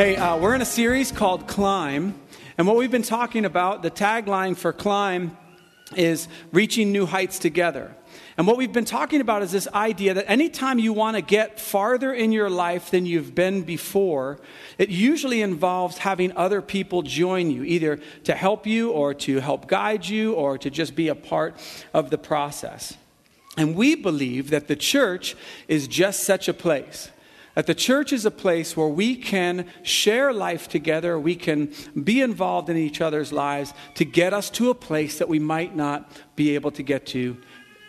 Hey, uh, we're in a series called Climb. And what we've been talking about, the tagline for Climb is reaching new heights together. And what we've been talking about is this idea that anytime you want to get farther in your life than you've been before, it usually involves having other people join you, either to help you or to help guide you or to just be a part of the process. And we believe that the church is just such a place. That the church is a place where we can share life together, we can be involved in each other's lives to get us to a place that we might not be able to get to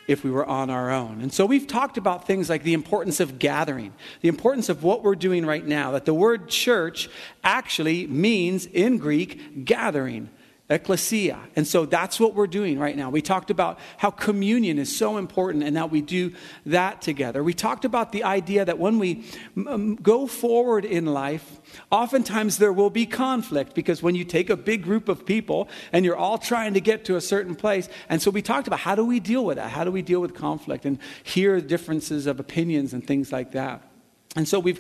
if we were on our own. And so we've talked about things like the importance of gathering, the importance of what we're doing right now, that the word church actually means in Greek gathering ecclesia. And so that's what we're doing right now. We talked about how communion is so important and that we do that together. We talked about the idea that when we go forward in life, oftentimes there will be conflict because when you take a big group of people and you're all trying to get to a certain place. And so we talked about how do we deal with that? How do we deal with conflict and hear differences of opinions and things like that? And so we've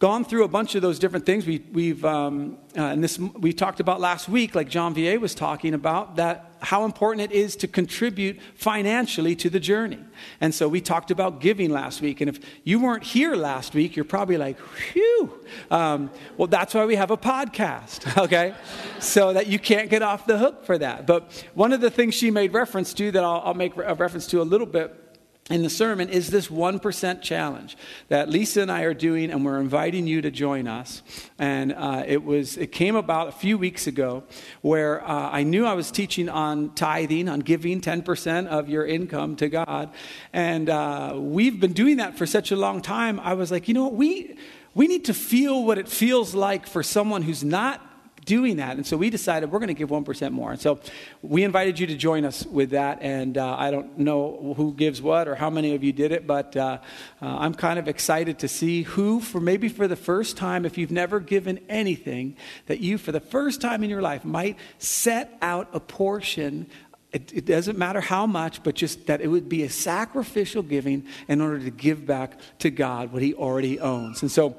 gone through a bunch of those different things. We, we've, um, uh, and this we talked about last week, like John Vier was talking about, that how important it is to contribute financially to the journey. And so we talked about giving last week. And if you weren't here last week, you're probably like, "Whew!" Um, well, that's why we have a podcast, okay? so that you can't get off the hook for that. But one of the things she made reference to that I'll, I'll make a reference to a little bit in the sermon is this 1% challenge that Lisa and I are doing, and we're inviting you to join us. And uh, it, was, it came about a few weeks ago where uh, I knew I was teaching on tithing, on giving 10% of your income to God. And uh, we've been doing that for such a long time. I was like, you know what? We, we need to feel what it feels like for someone who's not doing that. And so we decided we're going to give 1% more. And so we invited you to join us with that. And uh, I don't know who gives what or how many of you did it, but uh, uh, I'm kind of excited to see who, for maybe for the first time, if you've never given anything, that you, for the first time in your life, might set out a portion it, it, doesn't matter how much, but just that it would be a sacrificial giving in order to give back to God what He already owns. And so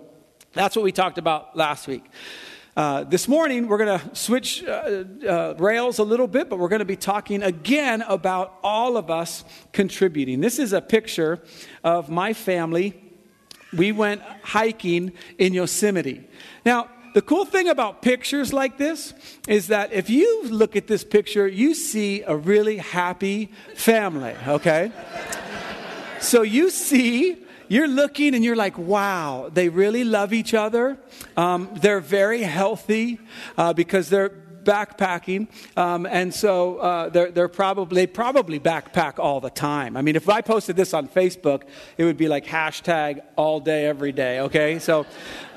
that's what we talked about last week. Uh, this morning, we're going to switch uh, uh, rails a little bit, but we're going to be talking again about all of us contributing. This is a picture of my family. We went hiking in Yosemite. Now, the cool thing about pictures like this is that if you look at this picture, you see a really happy family, okay? so you see you're looking and you're like, wow, they really love each other. Um, they're very healthy uh, because they're backpacking, um, and so uh, they're, they're probably they probably backpack all the time. I mean, if I posted this on Facebook, it would be like hashtag all day every day. Okay, so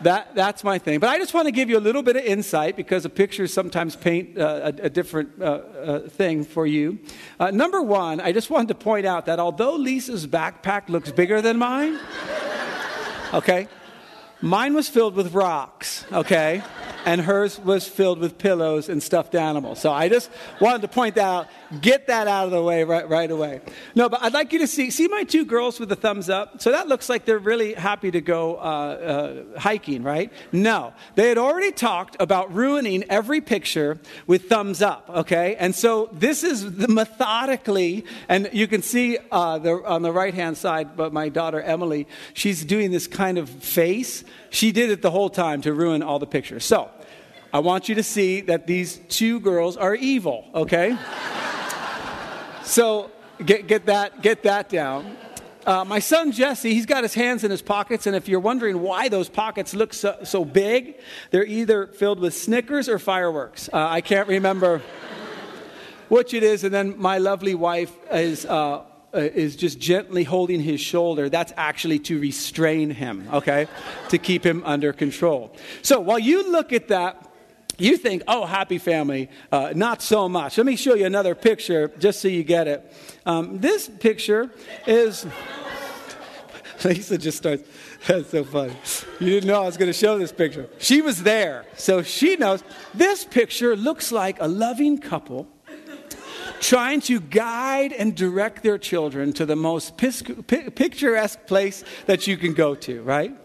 that that's my thing. But I just want to give you a little bit of insight because the pictures sometimes paint uh, a, a, different uh, uh thing for you. Uh, number one, I just wanted to point out that although Lisa's backpack looks bigger than mine, okay, mine was filled with rocks. Okay and hers was filled with pillows and stuffed animals. So I just wanted to point that out, get that out of the way right, right away. No, but I'd like you to see, see my two girls with the thumbs up? So that looks like they're really happy to go uh, uh, hiking, right? No, they had already talked about ruining every picture with thumbs up, okay? And so this is the methodically, and you can see uh, the, on the right hand side, but my daughter Emily, she's doing this kind of face. She did it the whole time to ruin all the pictures. So I want you to see that these two girls are evil, okay? so get, get, that, get that down. Uh, my son Jesse, he's got his hands in his pockets, and if you're wondering why those pockets look so, so big, they're either filled with Snickers or fireworks. Uh, I can't remember which it is. And then my lovely wife is. Uh, uh, is just gently holding his shoulder, that's actually to restrain him, okay? to keep him under control. So while you look at that, you think, oh, happy family, uh, not so much. Let me show you another picture just so you get it. Um, this picture is. Lisa just starts. That's so funny. You didn't know I was going to show this picture. She was there, so she knows. This picture looks like a loving couple trying to guide and direct their children to the most picturesque place that you can go to, right?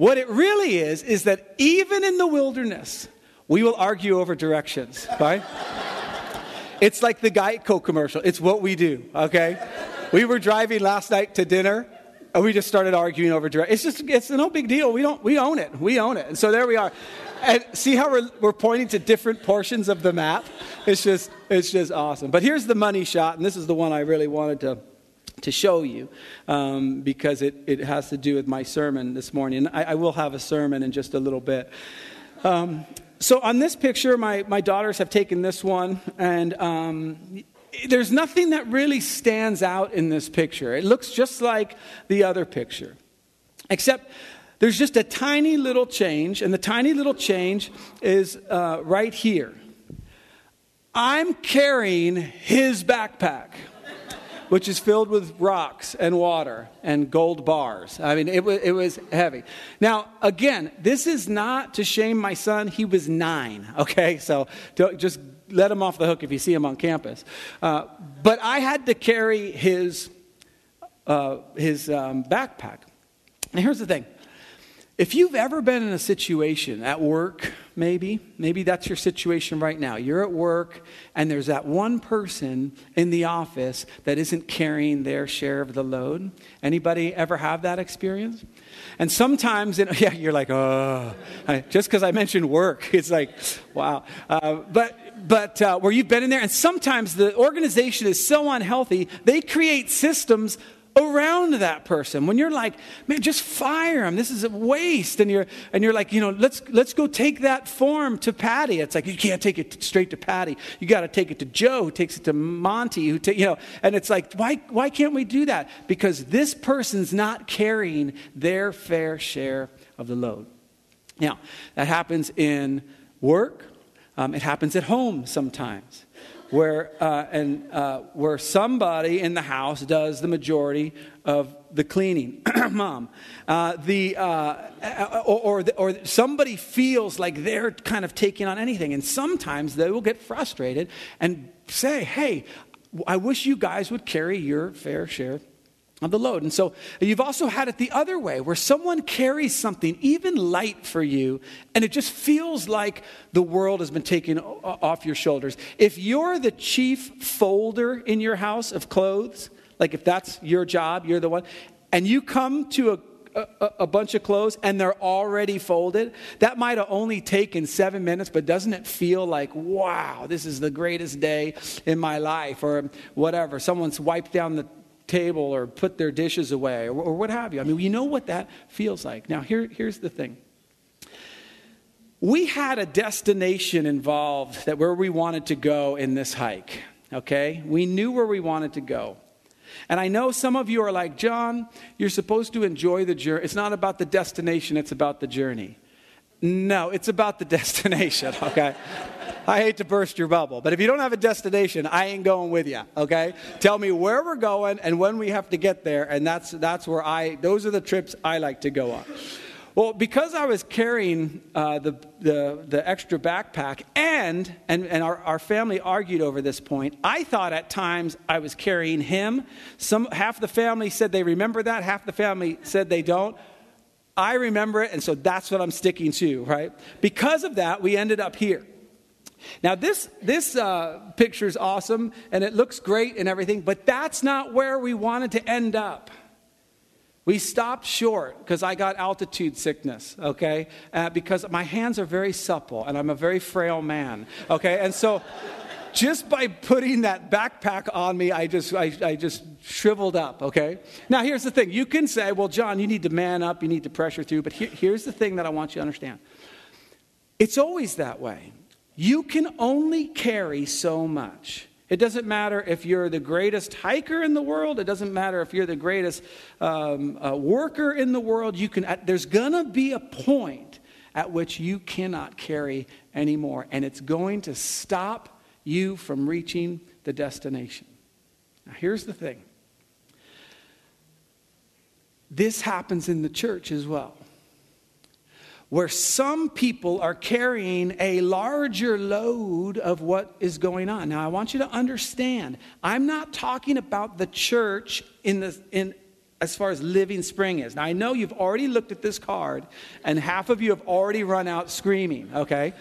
what it really is, is that even in the wilderness, we will argue over directions, right? it's like the Geico commercial. It's what we do, okay? We were driving last night to dinner, and we just started arguing over directions. It's just, it's no big deal. We don't, we own it. We own it. And so there we are. And see how we're, we're pointing to different portions of the map? It's just, it's just awesome. But here's the money shot, and this is the one I really wanted to to show you um, because it, it has to do with my sermon this morning. I, I will have a sermon in just a little bit. Um, so, on this picture, my, my daughters have taken this one, and um, there's nothing that really stands out in this picture. It looks just like the other picture, except there's just a tiny little change, and the tiny little change is uh, right here. I'm carrying his backpack which is filled with rocks and water and gold bars. I mean, it was, it was heavy. Now, again, this is not to shame my son. He was nine, okay? So just let him off the hook if you see him on campus. Uh, but I had to carry his, uh, his um, backpack. And here's the thing if you've ever been in a situation at work, maybe, maybe that's your situation right now. You're at work and there's that one person in the office that isn't carrying their share of the load. Anybody ever have that experience? And sometimes, yeah, you're like, oh, just because I mentioned work, it's like, wow. Uh, but but uh, where you've been in there, and sometimes the organization is so unhealthy, they create systems around that person. When you're like man just fire him this is a waste. And you're and you're like you know let's let's go take that form to patty. It's like you can't take it straight to patty. You got to take it to joe who takes it to monty who ta- you know and it's like why why can't we do that? Because this person's not carrying their fair share of the load. Now that happens in work. Um, it happens at home sometimes where, uh, and, uh, where somebody in the house does the majority of the cleaning. Mom. Uh, the, uh, or, or, or somebody feels like they're kind of taking on anything. And sometimes they will get frustrated and say, hey, I wish you guys would carry your fair share of the load. And so you've also had it the other way, where someone carries something even light for you, and it just feels like the world has been taken off your shoulders. If you're the chief folder in your house of clothes, like if that's your job, you're the one, and you come to a a, a, bunch of clothes and they're already folded. That might have only taken seven minutes, but doesn't it feel like, wow, this is the greatest day in my life or whatever? Someone's wiped down the table or put their dishes away or, or what have you. I mean, you know what that feels like. Now, here, here's the thing. We had a destination involved that where we wanted to go in this hike, okay? We knew where we wanted to go. And I know some of you are like, John, you're supposed to enjoy the journey. It's not about the destination, it's about the journey. No, it's about the destination, okay? I hate to burst your bubble, but if you don't have a destination, I ain't going with you, okay? Tell me where we're going and when we have to get there, and that's, that's where I, those are the trips I like to go on. Well, because I was carrying uh, the, the, the, extra backpack, and, and, and our, our family argued over this point, I thought at times I was carrying him. Some, half the family said they remember that, half the family said they don't. I remember it, and so that's what I'm sticking to, right? Because of that, we ended up here. Now, this, this uh, picture is awesome and it looks great and everything, but that's not where we wanted to end up. We stopped short because I got altitude sickness, okay? Uh, because my hands are very supple and I'm a very frail man, okay? And so just by putting that backpack on me, I just, I, I just shriveled up, okay? Now, here's the thing. You can say, well, John, you need to man up, you need to pressure through, but here, here's the thing that I want you to understand it's always that way. You can only carry so much. It doesn't matter if you're the greatest hiker in the world. It doesn't matter if you're the greatest um, uh, worker in the world. You can. Uh, there's gonna be a point at which you cannot carry anymore, and it's going to stop you from reaching the destination. Now, here's the thing. This happens in the church as well where some people are carrying a larger load of what is going on. Now, I want you to understand, I'm not talking about the church in the, in, as far as living spring is. Now, I know you've already looked at this card, and half of you have already run out screaming, okay?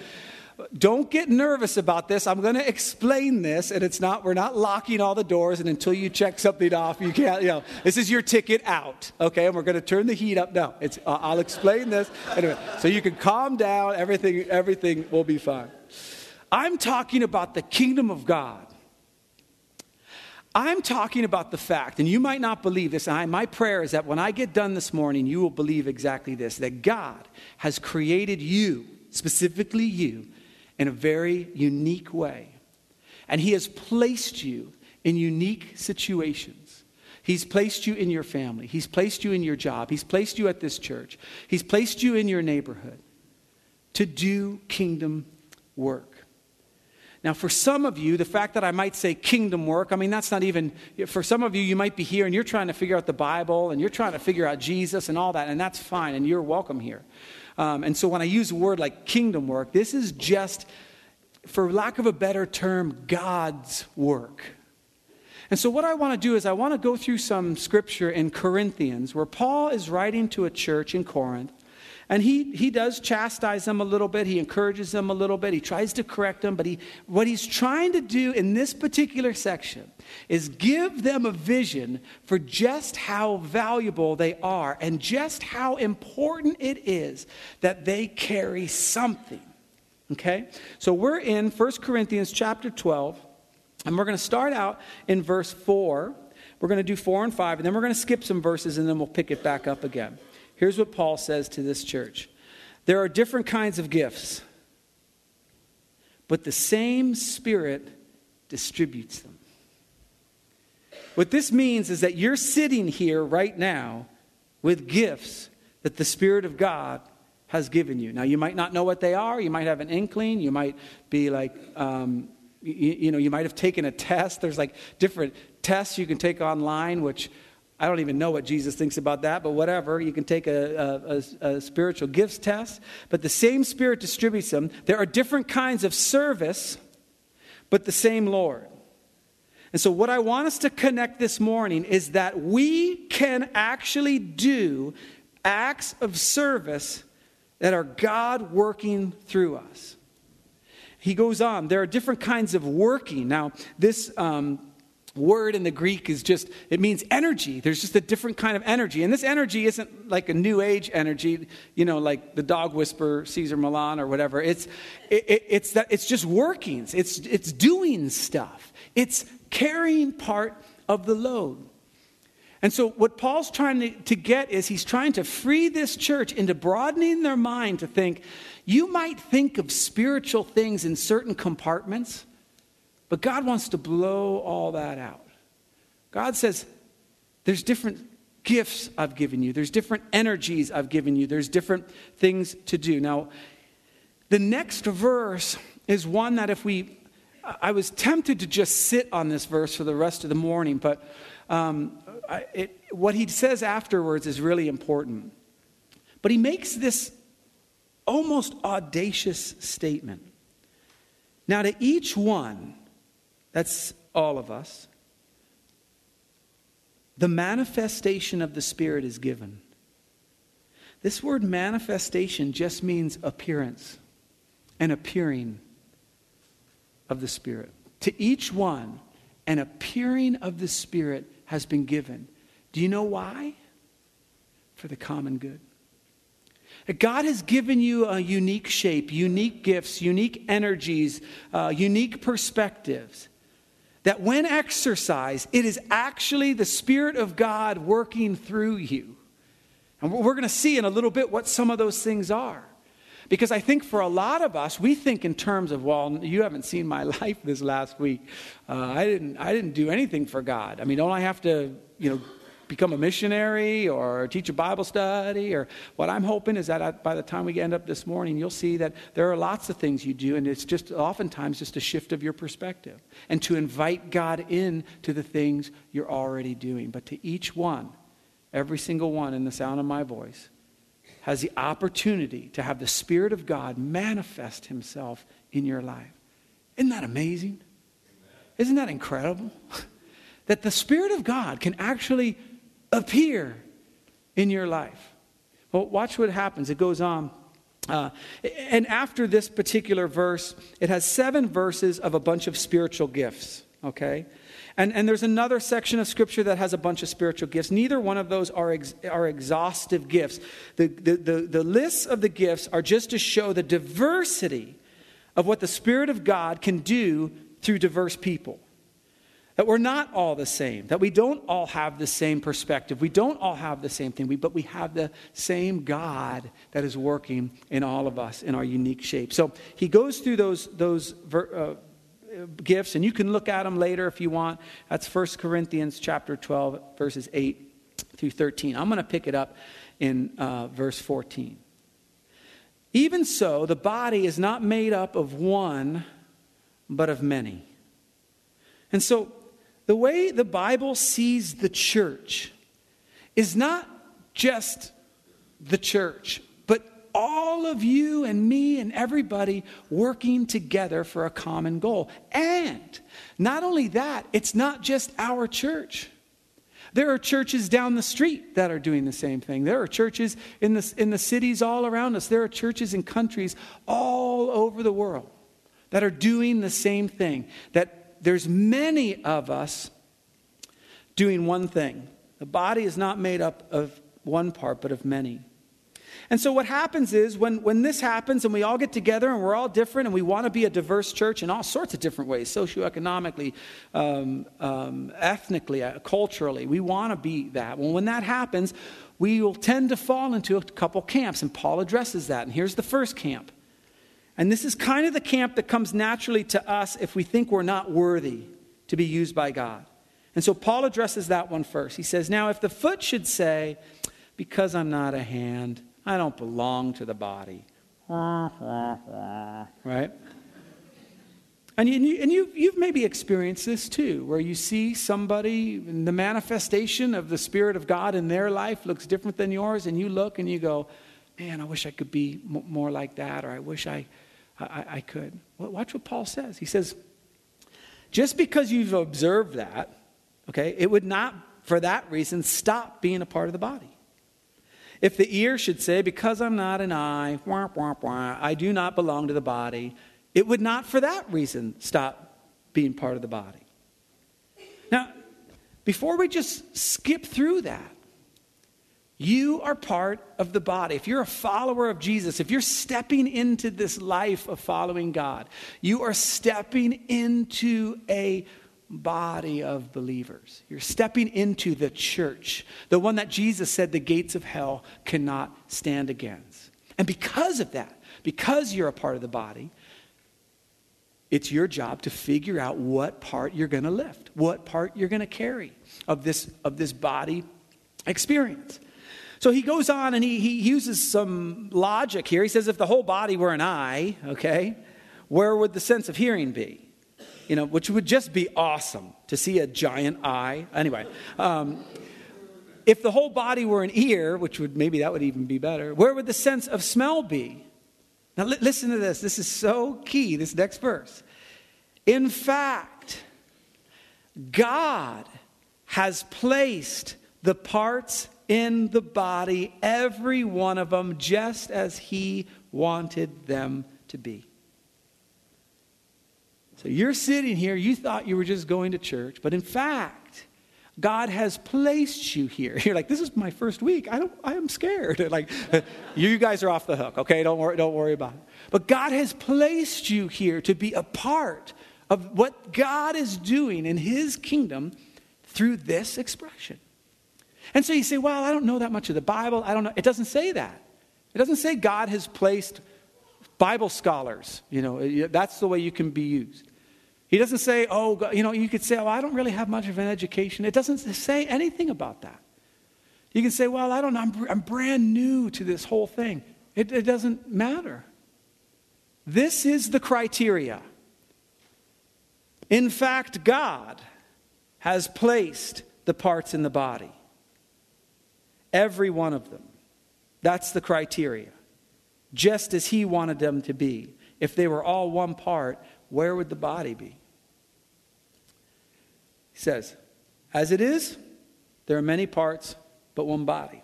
Don't get nervous about this. I'm going to explain this, and it's not, we're not locking all the doors, and until you check something off, you can't, you know, this is your ticket out, okay? And we're going to turn the heat up. No, it's, uh, I'll explain this. Anyway, so you can calm down. Everything, everything will be fine. I'm talking about the kingdom of God. I'm talking about the fact, and you might not believe this, and I, my prayer is that when I get done this morning, you will believe exactly this that God has created you, specifically you, in a very unique way. And He has placed you in unique situations. He's placed you in your family, He's placed you in your job, He's placed you at this church, He's placed you in your neighborhood to do kingdom work. Now, for some of you, the fact that I might say kingdom work, I mean, that's not even, for some of you, you might be here and you're trying to figure out the Bible and you're trying to figure out Jesus and all that, and that's fine, and you're welcome here. Um, and so when I use a word like kingdom work, this is just, for lack of a better term, God's work. And so, what I want to do is, I want to go through some scripture in Corinthians where Paul is writing to a church in Corinth. And he, he does chastise them a little bit. He encourages them a little bit. He tries to correct them. But he, what he's trying to do in this particular section is give them a vision for just how valuable they are and just how important it is that they carry something. Okay? So we're in 1 Corinthians chapter 12, and we're going to start out in verse 4. We're going to do 4 and 5, and then we're going to skip some verses, and then we'll pick it back up again. Here's what Paul says to this church There are different kinds of gifts, but the same Spirit distributes them. What this means is that you're sitting here right now with gifts that the Spirit of God has given you. Now, you might not know what they are. You might have an inkling. You might be like, um, you, you know, you might have taken a test. There's like different tests you can take online, which I don't even know what Jesus thinks about that, but whatever. You can take a, a, a, spiritual gifts test, but the same Spirit distributes them. There are different kinds of service, but the same Lord. And so, what I want us to connect this morning is that we can actually do acts of service that are God working through us. He goes on, there are different kinds of working. Now, this. Um, word in the Greek is just, it means energy. There's just a different kind of energy. And this energy isn't like a new age energy, you know, like the dog whisperer, Cesar Millan or whatever. It's, it, it, it's, that, it's just workings, it's, it's doing stuff, it's carrying part of the load. And so, what Paul's trying to, to get is he's trying to free this church into broadening their mind to think you might think of spiritual things in certain compartments but God wants to blow all that out. God says, there's different gifts I've given you, there's different energies I've given you, there's different things to do. Now, the next verse is one that if we, I was tempted to just sit on this verse for the rest of the morning, but um, it, what he says afterwards is really important. But he makes this almost audacious statement. Now, to each one, that's all of us. The manifestation of the Spirit is given. This word manifestation just means appearance, an appearing of the Spirit. To each one, an appearing of the Spirit has been given. Do you know why? For the common good. God has given you a unique shape, unique gifts, unique energies, uh, unique perspectives that when exercised, it is actually the Spirit of God working through you. And we're going to see in a little bit what some of those things are. Because I think for a lot of us, we think in terms of, well, you haven't seen my life this last week. Uh, I, didn't, I didn't do anything for God. I mean, don't I have to, you know, become a missionary or teach a Bible study. Or what I'm hoping is that by the time we end up this morning, you'll see that there are lots of things you do, and it's just oftentimes just a shift of your perspective and to invite God in to the things you're already doing. But to each one, every single one in the sound of my voice, has the opportunity to have the Spirit of God manifest Himself in your life. Isn't that amazing? Isn't that incredible? that the Spirit of God can actually appear in your life. Well, watch what happens. It goes on. Uh, and after this particular verse, it has seven verses of a bunch of spiritual gifts, okay? And, and there's another section of Scripture that has a bunch of spiritual gifts. Neither one of those are, ex, are exhaustive gifts. The, the, the, the lists of the gifts are just to show the diversity of what the Spirit of God can do through diverse people. That we're not all the same, that we don't all have the same perspective, we don't all have the same thing, but we have the same God that is working in all of us in our unique shape. So he goes through those, those uh, gifts, and you can look at them later if you want. That's 1 Corinthians chapter 12, verses 8 through 13. I'm going to pick it up in uh, verse 14. Even so, the body is not made up of one, but of many. And so, the way the Bible sees the church is not just the church, but all of you and me and everybody working together for a common goal. And not only that, it's not just our church. There are churches down the street that are doing the same thing. There are churches in the, in the cities all around us. There are churches in countries all over the world that are doing the same thing. That there's many of us doing one thing. The body is not made up of one part, but of many. And so, what happens is when, when this happens and we all get together and we're all different and we want to be a diverse church in all sorts of different ways socioeconomically, um, um, ethnically, uh, culturally, we want to be that. Well, when that happens, we will tend to fall into a couple camps, and Paul addresses that. And here's the first camp and this is kind of the camp that comes naturally to us if we think we're not worthy to be used by God. And so Paul addresses that one first. He says, Now, if the foot should say, Because I'm not a hand, I don't belong to the body. right? And, you, and you, you've maybe experienced this too, where you see somebody, the manifestation of the Spirit of God in their life looks different than yours, and you look and you go, Man, I wish I could be more like that, or I wish I I, I could. Watch what Paul says. He says, just because you've observed that, okay, it would not, for that reason, stop being a part of the body. If the ear should say, Because I'm not an eye, wah, wah, wah, I do not belong to the body, it would not, for that reason, stop being part of the body. Now, before we just skip through that, you are part of the body. If you're a follower of Jesus, if you're stepping into this life of following God, you are stepping into a body of believers. You're stepping into the church, the one that Jesus said the gates of hell cannot stand against. And because of that, because you're a part of the body, it's your job to figure out what part you're going to lift, what part you're going to carry of this, of this body experience. So he goes on and he, he uses some logic here. He says, if the whole body were an eye, okay, where would the sense of hearing be? You know, which would just be awesome to see a giant eye. Anyway, um, if the whole body were an ear, which would maybe that would even be better, where would the sense of smell be? Now, li- listen to this. This is so key, this next verse. In fact, God has placed the parts in the body, every one of them, just as He wanted them to be. So you're sitting here, you thought you were just going to church, but in fact, God has placed you here. You're like, this is my first week. I don't I am scared. Like you guys are off the hook, okay? Don't worry, don't worry about it. But God has placed you here to be a part of what God is doing in his kingdom through this expression. And so you say, well, I don't know that much of the Bible. I don't know. It doesn't say that. It doesn't say God has placed Bible scholars. You know, that's the way you can be used. He doesn't say, oh, you know, you could say, oh, I don't really have much of an education. It doesn't say anything about that. You can say, well, I don't know, I'm, I'm brand new to this whole thing. It, it doesn't matter. This is the criteria. In fact, God has placed the parts in the body. Every one of them. That's the criteria. Just as he wanted them to be. If they were all one part, where would the body be? He says, As it is, There are many parts, but one body.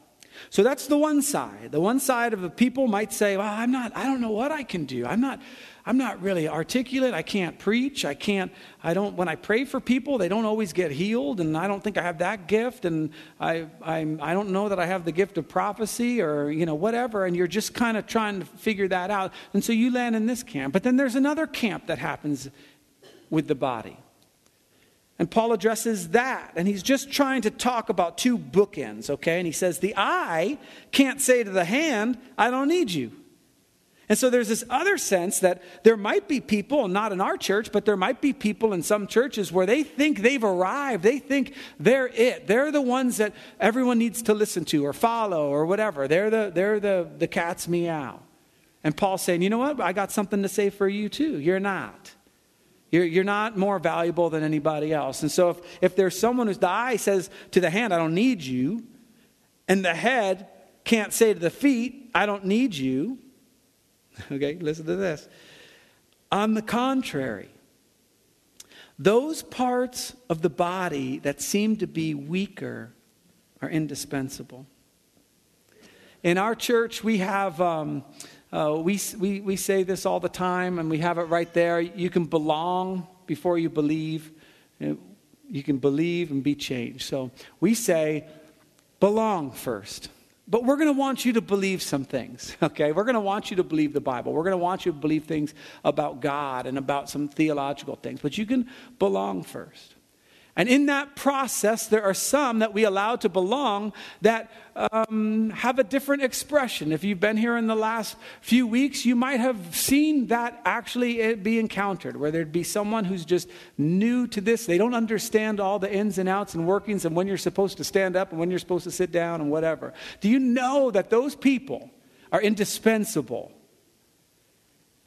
So that's the one side. The one side of the people might say, Well, I'm not, I don't know what I can do. I'm not, I'm not really articulate. I can't preach. I can't, I don't, when I pray for people, they don't always get healed, and I don't think I have that gift, and I, I'm, I don't know that I have the gift of prophecy or, you know, whatever, and you're just kind of trying to figure that out. And so you land in this camp. But then there's another camp that happens with the body. And Paul addresses that, and he's just trying to talk about two bookends, okay? And he says, The eye can't say to the hand, I don't need you. And so there's this other sense that there might be people, not in our church, but there might be people in some churches where they think they've arrived. They think they're it. They're the ones that everyone needs to listen to or follow or whatever. They're the, they're the, the cat's meow. And Paul's saying, you know what? I got something to say for you too. You're not. You're, you're not more valuable than anybody else. And so if, if there's someone who's the eye says to the hand, I don't need you, and the head can't say to the feet, I don't need you, Okay, listen to this. On the contrary, those parts of the body that seem to be weaker are indispensable. In our church, we have, um, uh, we, we, we say this all the time, and we have it right there. You can belong before you believe. You can believe and be changed. So we say, belong first. But we're going to want you to believe some things, okay? We're going to want you to believe the Bible. We're going to want you to believe things about God and about some theological things. But you can belong first. And in that process, there are some that we allow to belong that um, have a different expression. If you've been here in the last few weeks, you might have seen that actually be encountered, where there'd be someone who's just new to this. They don't understand all the ins and outs and workings and when you're supposed to stand up and when you're supposed to sit down and whatever. Do you know that those people are indispensable?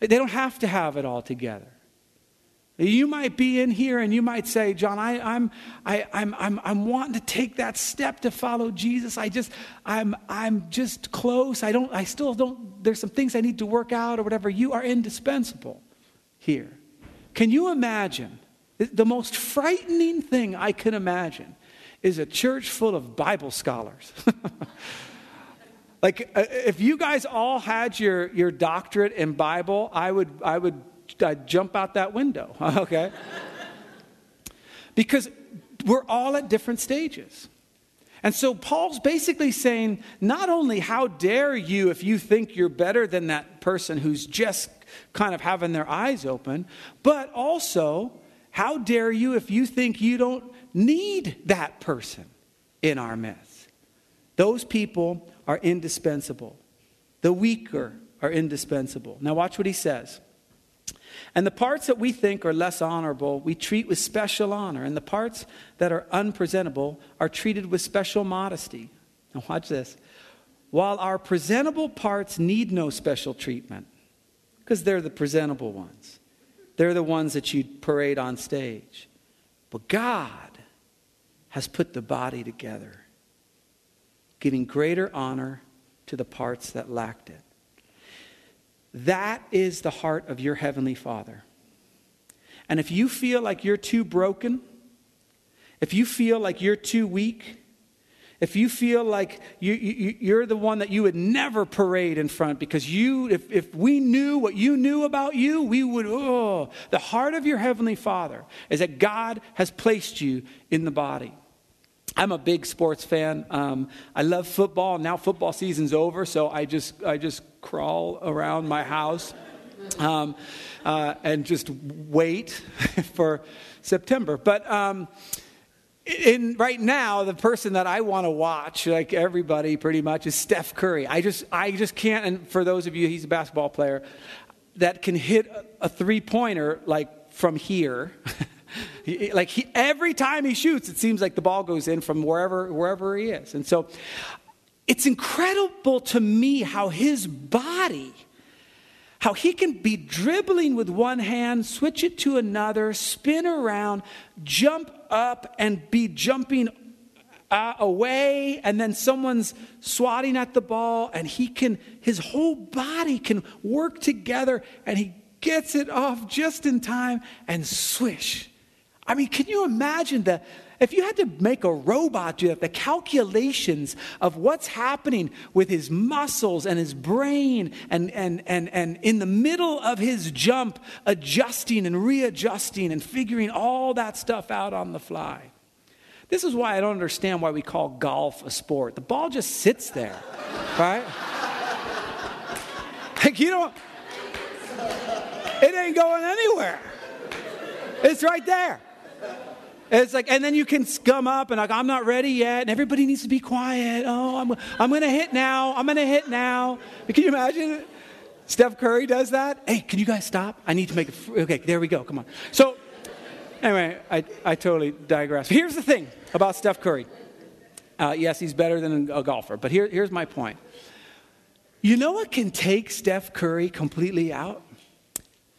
They don't have to have it all together. You might be in here and you might say, John, I, I'm, I, I'm, I'm, I'm wanting to take that step to follow Jesus. I just, I'm, I'm just close. I don't, I still don't, there's some things I need to work out or whatever. You are indispensable here. Can you imagine? The most frightening thing I can imagine is a church full of Bible scholars. like, uh, if you guys all had your, your doctorate in Bible, I would, I would I'd jump out that window, okay? because we're all at different stages. And so Paul's basically saying, not only how dare you if you think you're better than that person who's just kind of having their eyes open, but also, how dare you if you think you don't need that person in our midst? Those people are indispensable. The weaker are indispensable. Now, watch what he says. And the parts that we think are less honorable, we treat with special honor. And the parts that are unpresentable are treated with special modesty. Now, watch this. While our presentable parts need no special treatment, because they're the presentable ones, they're the ones that you parade on stage. But God has put the body together, giving greater honor to the parts that lacked it. That is the heart of your Heavenly Father. And if you feel like you're too broken, if you feel like you're too weak, if you feel like you, you, you're the one that you would never parade in front because you, if, if we knew what you knew about you, we would, oh, the heart of your Heavenly Father is that God has placed you in the body. I'm a big sports fan. Um, I love football. Now football season's over, so I just I just crawl around my house um, uh, and just wait for September. But um, in right now, the person that I want to watch, like everybody pretty much, is Steph Curry. I just I just can't. And for those of you, he's a basketball player that can hit a three pointer like from here. He, like he, every time he shoots, it seems like the ball goes in from wherever wherever he is. And so it's incredible to me how his body, how he can be dribbling with one hand, switch it to another, spin around, jump up, and be jumping uh, away, and then someone's swatting at the ball, and he can, his whole body can work together, and he gets it off just in time, and swish. I mean, can you imagine the if you had to make a robot do that, the calculations of what's happening with his muscles and his brain and, and, and, and in the middle of his jump, adjusting and readjusting and figuring all that stuff out on the fly. This is why I don't understand why we call golf a sport. The ball just sits there, right? Like, you know, it ain't going anywhere. It's right there. It's like, and then you can scum up and like, I'm not ready yet, and everybody needs to be quiet. Oh, I'm, I'm to hit now. I'm to hit now. Can you imagine? Steph Curry does that. Hey, can you guys stop? I need to make a. Okay, there we go. Come on. So, anyway, I, I totally digress. Here's the thing about Steph Curry. Uh, yes, he's better than a golfer, but here, here's my point. You know what can take Steph Curry completely out?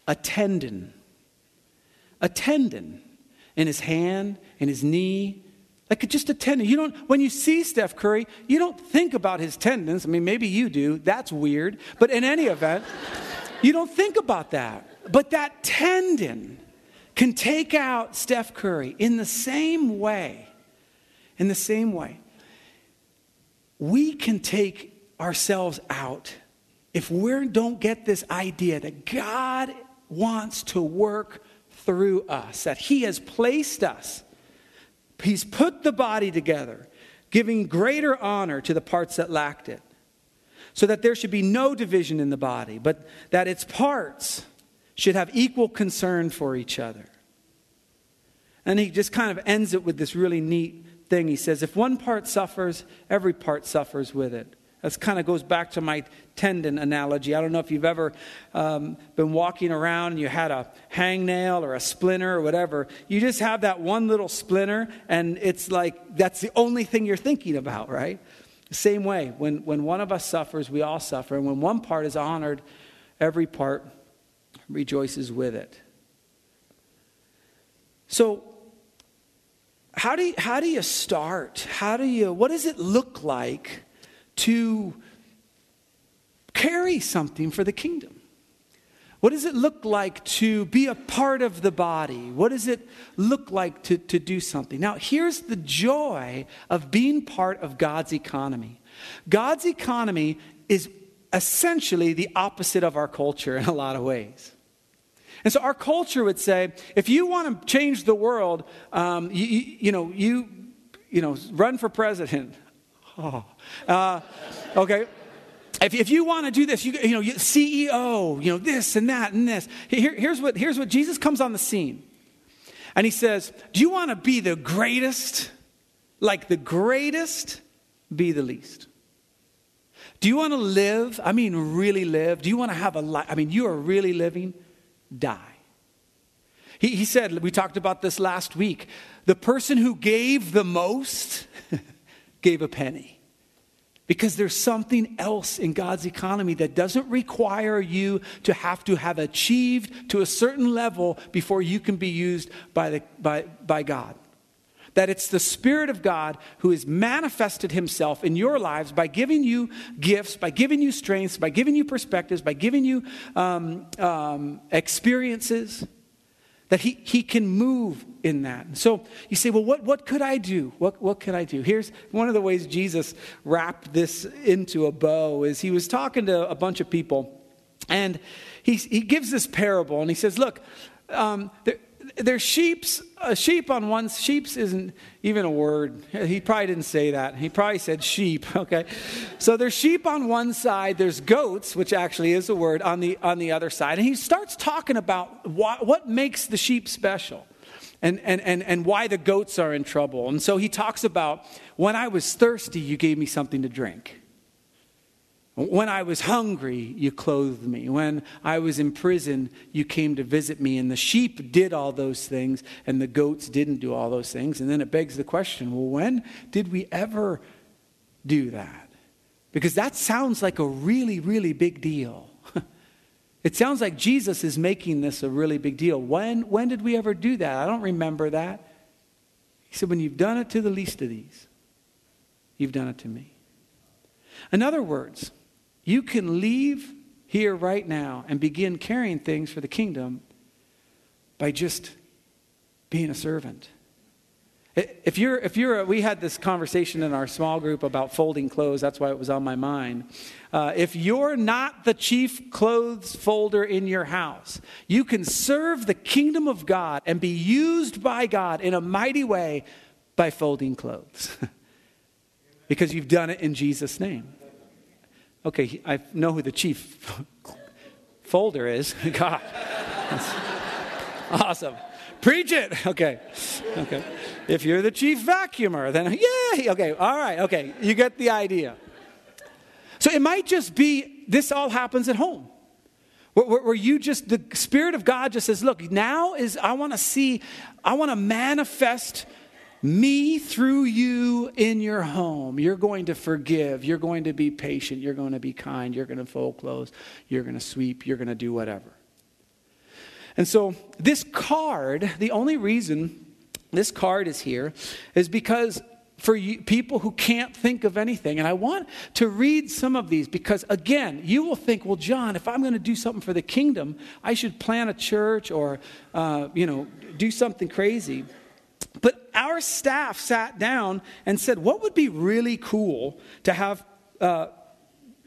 A tendon. A tendon in his hand, in his knee, like just a tendon. You don't, when you see Steph Curry, you don't think about his tendons. I mean, maybe you do. That's weird. But in any event, you don't think about that. But that tendon can take out Steph Curry in the same way. In the same way. We can take ourselves out if we don't get this idea that God wants to work through us, that He has placed us. He's put the body together, giving greater honor to the parts that lacked it, so that there should be no division in the body, but that its parts should have equal concern for each other. And he just kind of ends it with this really neat thing. He says, If one part suffers, every part suffers with it. That kind of goes back to my tendon analogy. I don't know if you've ever um, been walking around and you had a hangnail or a splinter or whatever. You just have that one little splinter, and it's like that's the only thing you're thinking about, right? Same way, when, when one of us suffers, we all suffer. And when one part is honored, every part rejoices with it. So, how do you, how do you start? How do you, what does it look like? To carry something for the kingdom? What does it look like to be a part of the body? What does it look like to, to do something? Now, here's the joy of being part of God's economy God's economy is essentially the opposite of our culture in a lot of ways. And so our culture would say, if you want to change the world, um, you, you, you, know, you, you know, run for president. Oh. Uh, okay. If, if you want to do this, you, you know, CEO, you know, this and that and this. Here, here's, what, here's what Jesus comes on the scene. And he says, Do you want to be the greatest? Like the greatest, be the least. Do you want to live? I mean, really live? Do you want to have a life? I mean, you are really living? Die. He, he said, we talked about this last week. The person who gave the most gave a penny. Because there's something else in God's economy that doesn't require you to have to have achieved to a certain level before you can be used by, the, by, by God. That it's the Spirit of God who has manifested Himself in your lives by giving you gifts, by giving you strengths, by giving you perspectives, by giving you um, um, experiences that he, he can move in that. So you say, well, what, what could I do? What, what could I do? Here's one of the ways Jesus wrapped this into a bow is he was talking to a bunch of people and he, he gives this parable and he says, look, um, there, there's sheep's a sheep on one sheep's isn't even a word he probably didn't say that he probably said sheep okay so there's sheep on one side there's goats which actually is a word on the on the other side and he starts talking about what, what makes the sheep special and, and, and, and why the goats are in trouble and so he talks about when i was thirsty you gave me something to drink when I was hungry, you clothed me. When I was in prison, you came to visit me. And the sheep did all those things, and the goats didn't do all those things. And then it begs the question well, when did we ever do that? Because that sounds like a really, really big deal. it sounds like Jesus is making this a really big deal. When, when did we ever do that? I don't remember that. He said, When you've done it to the least of these, you've done it to me. In other words, you can leave here right now and begin carrying things for the kingdom by just being a servant. If you're, if you're, we had this conversation in our small group about folding clothes. That's why it was on my mind. Uh, if you're not the chief clothes folder in your house, you can serve the kingdom of God and be used by God in a mighty way by folding clothes because you've done it in Jesus' name. Okay, I know who the chief folder is. God. Awesome. Preach it. Okay. Okay. If you're the chief vacuumer, then yay. Okay. All right. Okay. You get the idea. So it might just be this all happens at home. Where, you just, the Spirit of God just says, look, now is, I want to see, I want to manifest me through you in your home. You're going to forgive. You're going to be patient. You're going to be kind. You're going to fold clothes. You're going to sweep. You're going to do whatever. And so, this card, the only reason this card is here is because for you, people who can't think of anything. And I want to read some of these because, again, you will think, well, John, if I'm going to do something for the kingdom, I should plant a church or, uh, you know, do something crazy. But our staff sat down and said, what would be really cool to have uh,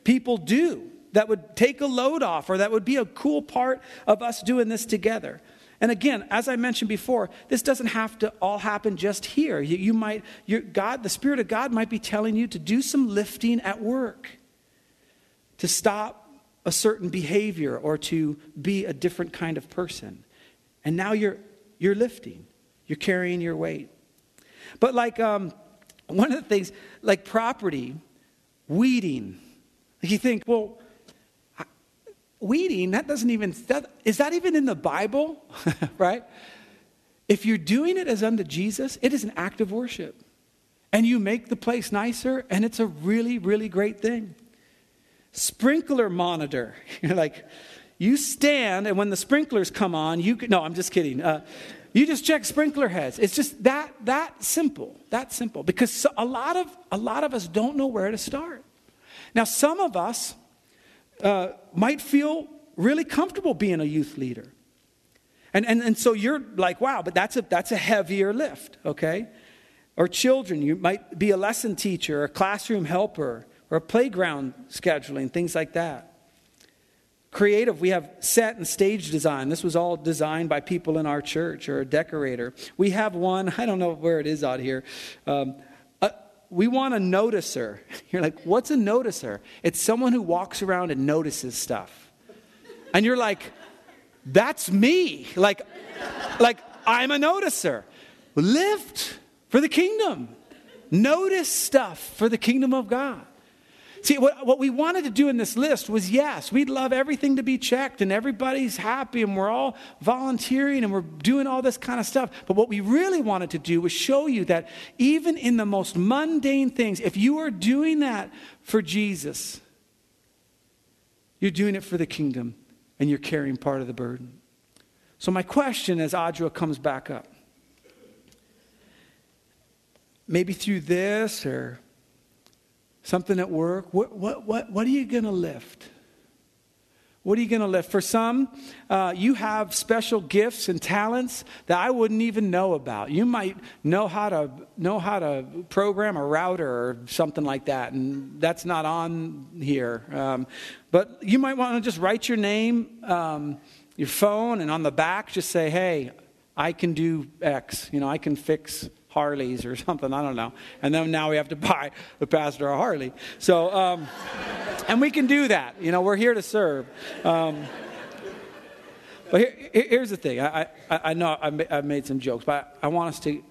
people do that would take a load off or that would be a cool part of us doing this together? And again, as I mentioned before, this doesn't have to all happen just here. You, you might, God, the Spirit of God might be telling you to do some lifting at work, to stop a certain behavior or to be a different kind of person. And now you're, you're lifting. You're carrying your weight. But like um, one of the things, like property, weeding. You think, well, weeding, that doesn't even, that, is that even in the Bible? right? If you're doing it as unto Jesus, it is an act of worship. And you make the place nicer, and it's a really, really great thing. Sprinkler monitor. You're like, you stand, and when the sprinklers come on, you can, no, I'm just kidding. Uh, you just check sprinkler heads. It's just that that simple. That simple. Because a lot of a lot of us don't know where to start. Now, some of us uh, might feel really comfortable being a youth leader. And, and, and so you're like, wow, but that's a, that's a heavier lift, okay? Or children, you might be a lesson teacher, or a classroom helper, or a playground scheduling, things like that creative we have set and stage design this was all designed by people in our church or a decorator we have one i don't know where it is out here um, we want a noticer. You're like what's a noticer? It's someone who walks around and notices stuff. And you're like that's me. Like like i'm a noticer. Lift for the kingdom. Notice stuff for the kingdom of god See, what, what we wanted to do in this list was yes, we'd love everything to be checked and everybody's happy and we're all volunteering and we're doing all this kind of stuff. But what we really wanted to do was show you that even in the most mundane things, if you are doing that for Jesus, you're doing it for the kingdom and you're carrying part of the burden. So, my question as Audra comes back up maybe through this or something at work, what, what, what, what are you going to lift? What are you going to lift? For some, uh, you have special gifts and talents that I wouldn't even know about. You might know how to know how to program a router or something like that, and that's not on here. Um, but you might want to just write your name, um, your phone, and on the back just say, "Hey, I can do X. You know, I can fix Harleys or something. I don't know. And then now we have to buy the pastor a Harley. So, um, and we can do that. You know, we're here to serve. Um, but here, here's the thing. I, I, I know I've made some jokes, but I want us to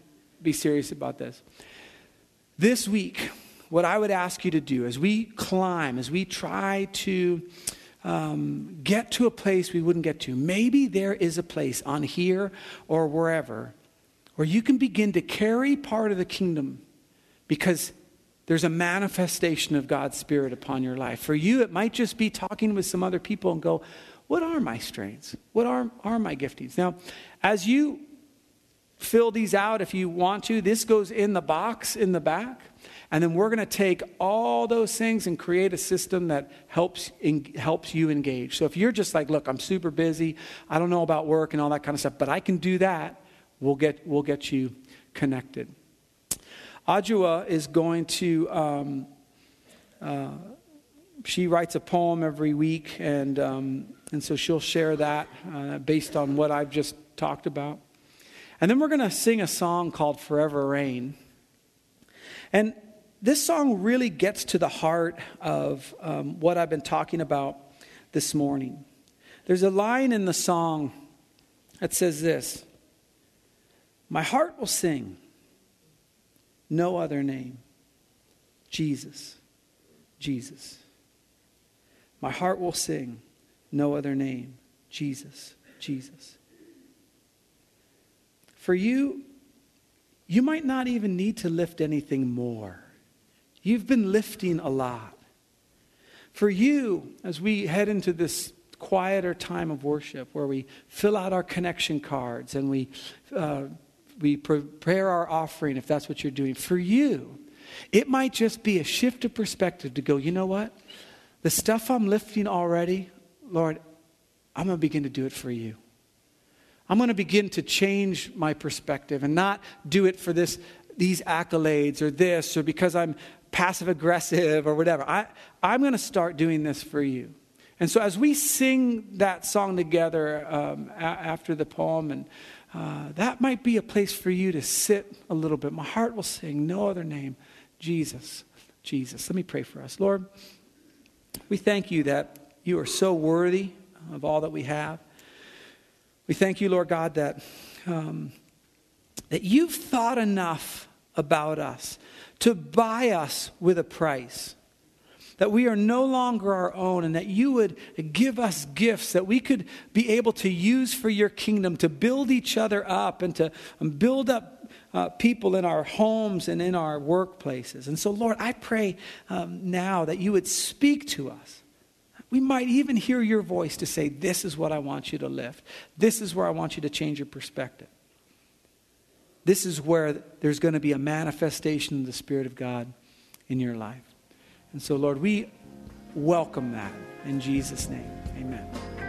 be serious about this. This week, what I would ask you to do as we climb, as we try to um, get to a place we wouldn't get to, maybe there is a place on here or wherever where you can begin to carry part of the kingdom because there's a manifestation of God's Spirit upon your life. For you, it might just be talking with some other people and go, What are my strengths? What are, are my giftings? Now, as you fill these out, if you want to, this goes in the box in the back. And then we're going to take all those things and create a system that helps, in, helps you engage. So if you're just like, look, I'm super busy, I don't know about work and all that kind of stuff, but I can do that, we'll get, we'll get you connected. Ajua is going to, um, uh, she writes a poem every week, and, um, and so she'll share that uh, based on what I've just talked about. And then we're going to sing a song called Forever Reign. And this song really gets to the heart of um, what I've been talking about this morning. There's a line in the song that says this My heart will sing, no other name. Jesus, Jesus. My heart will sing, no other name. Jesus, Jesus. For you, you might not even need to lift anything more. You've been lifting a lot. For you, as we head into this quieter time of worship where we fill out our connection cards and we, uh, we prepare our offering, if that's what you're doing, for you, it might just be a shift of perspective to go, you know what? The stuff I'm lifting already, Lord, I'm going to begin to do it for you. I'm going to begin to change my perspective and not do it for this, these accolades or this or because I'm passive aggressive or whatever. I, I'm going to start doing this for you. And so, as we sing that song together um, a- after the poem, and uh, that might be a place for you to sit a little bit. My heart will sing, no other name, Jesus, Jesus. Let me pray for us. Lord, we thank you that you are so worthy of all that we have. We thank you, Lord God, that, um, that you've thought enough about us to buy us with a price. That we are no longer our own, and that you would give us gifts that we could be able to use for your kingdom to build each other up and to um, build up uh, people in our homes and in our workplaces. And so, Lord, I pray um, now that you would speak to us. We might even hear your voice to say, This is what I want you to lift. This is where I want you to change your perspective this is where there's going to be a manifestation of the Spirit of God in your life. And so, Lord, we welcome that in Jesus' name. Amen.